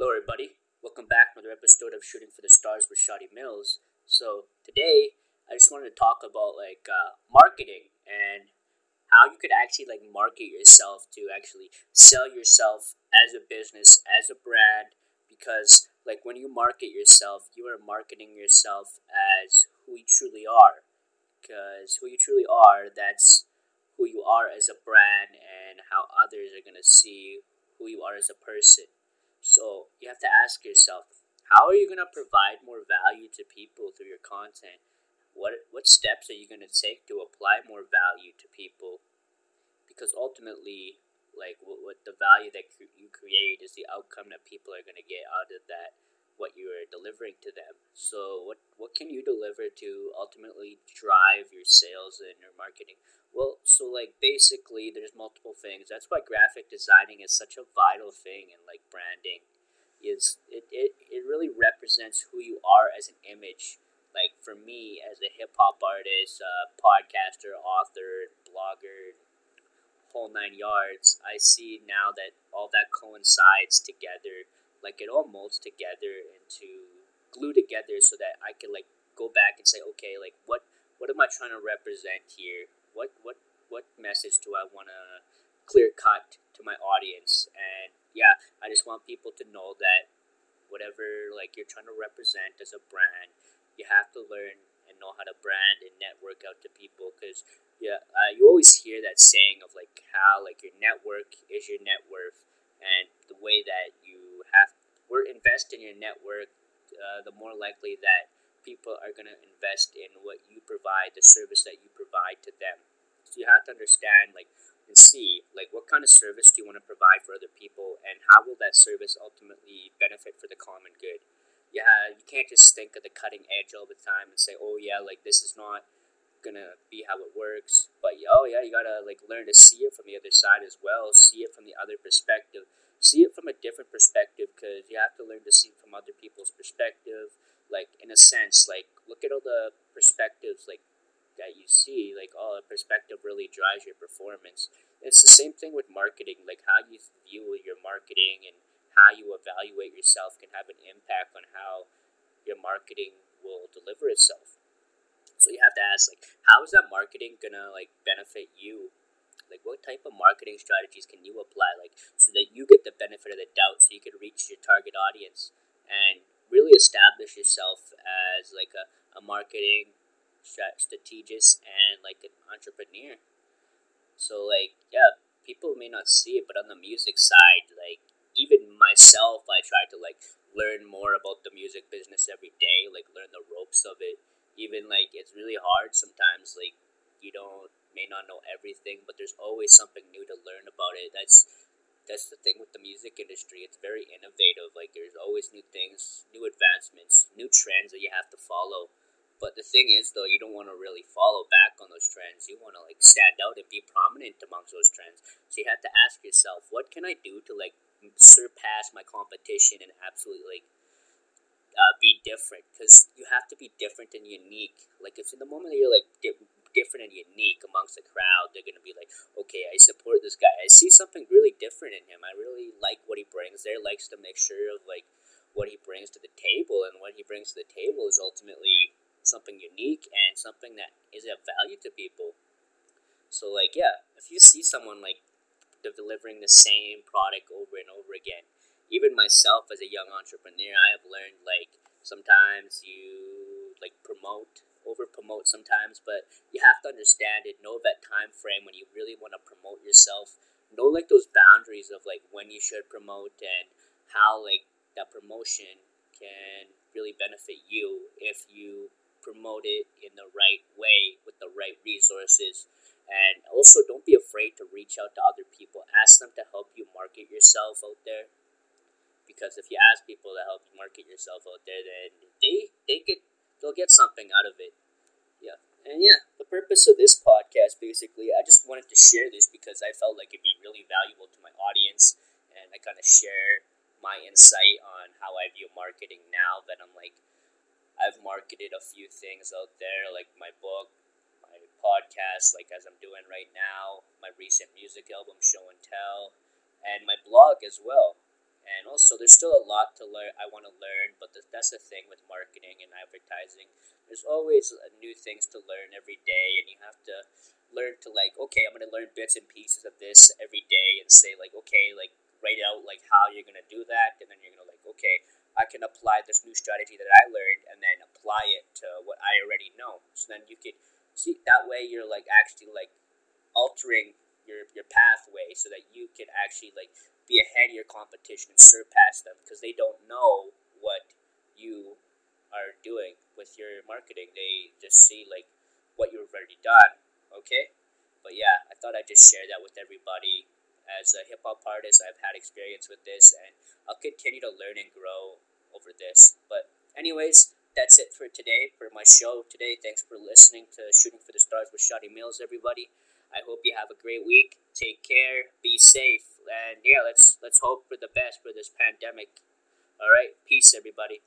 Hello, everybody. Welcome back to another episode of Shooting for the Stars with Shotty Mills. So today, I just wanted to talk about like uh, marketing and how you could actually like market yourself to actually sell yourself as a business, as a brand. Because like when you market yourself, you are marketing yourself as who you truly are. Because who you truly are, that's who you are as a brand and how others are gonna see who you are as a person. So you have to ask yourself, how are you going to provide more value to people through your content? What what steps are you going to take to apply more value to people? Because ultimately, like what, what the value that you create is the outcome that people are going to get out of that what you are delivering to them. So what what can you deliver to ultimately drive your sales and your marketing? Well, so like basically, there's multiple things. That's why graphic designing is such a vital thing in like branding. Is it, it, it really represents who you are as an image. Like for me, as a hip hop artist, uh, podcaster, author, blogger, whole nine yards, I see now that all that coincides together. Like it all molds together into glue together, so that I can like go back and say, okay, like what what am I trying to represent here? what what what message do I want to clear cut to my audience? And yeah, I just want people to know that whatever like you're trying to represent as a brand, you have to learn and know how to brand and network out to people because yeah, uh, you always hear that saying of like how like your network is your net worth, and the way that you have or invest in your network, uh, the more likely that people are going to invest in what you provide, the service that you provide to them. So you have to understand, like, and see, like, what kind of service do you want to provide for other people, and how will that service ultimately benefit for the common good? Yeah, you can't just think of the cutting edge all the time and say, oh yeah, like this is not gonna be how it works. But oh yeah, you gotta like learn to see it from the other side as well. See it from the other perspective. See it from a different perspective because you have to learn to see from other people's perspective. Like in a sense like look at all the perspectives like that you see like all oh, the perspective really drives your performance. It's the same thing with marketing like how you view your marketing and how you evaluate yourself can have an impact on how your marketing will deliver itself. So you have to ask like how is that marketing gonna like benefit you like what type of marketing strategies can you apply like so that you get the benefit of the doubt so you can reach your target audience and really establish yourself as like a, a marketing strategist and like an entrepreneur. So like yeah, people may not see it, but on the music side, like even myself, I try to like learn more about the music business every day, like learn the ropes of it. Even like it's really hard sometimes, like you don't may not know everything, but there's always something new to learn about it. That's that's the thing with the music industry. It's very innovative. Like there's always new things, new advancements, new trends that you have to follow. But the thing is, though, you don't want to really follow back on those trends. You want to like stand out and be prominent amongst those trends. So you have to ask yourself, what can I do to like surpass my competition and absolutely like uh, be different? Because you have to be different and unique. Like if in the moment that you're like unique amongst the crowd, they're gonna be like, okay, I support this guy. I see something really different in him. I really like what he brings there. Likes to make sure of like what he brings to the table, and what he brings to the table is ultimately something unique and something that is of value to people. So like yeah, if you see someone like delivering the same product over and over again, even myself as a young entrepreneur, I have learned like sometimes you like promote over promote sometimes, but you have to understand it. Know that time frame when you really want to promote yourself. Know like those boundaries of like when you should promote and how like that promotion can really benefit you if you promote it in the right way with the right resources. And also, don't be afraid to reach out to other people. Ask them to help you market yourself out there. Because if you ask people to help you market yourself out there, then they they get they'll get something out of it. Yeah. And yeah, the purpose of this podcast basically, I just wanted to share this because I felt like it'd be really valuable to my audience and I kind of share my insight on how I view marketing now that I'm like I've marketed a few things out there like my book, my podcast like as I'm doing right now, my recent music album Show and Tell, and my blog as well. And also, there's still a lot to learn. I want to learn, but that's the thing with marketing and advertising. There's always uh, new things to learn every day, and you have to learn to like, okay, I'm gonna learn bits and pieces of this every day, and say like, okay, like write out like how you're gonna do that, and then you're gonna like, okay, I can apply this new strategy that I learned, and then apply it to what I already know. So then you could see that way you're like actually like altering your your pathway so that you can actually like be ahead of your competition and surpass them because they don't know what you are doing with your marketing. They just see like what you've already done. Okay, but yeah, I thought I'd just share that with everybody. As a hip hop artist, I've had experience with this, and I'll continue to learn and grow over this. But anyways, that's it for today for my show today. Thanks for listening to Shooting for the Stars with Shotty Mills, everybody. I hope you have a great week. Take care. Be safe. And yeah, let's let's hope for the best for this pandemic. All right. Peace, everybody.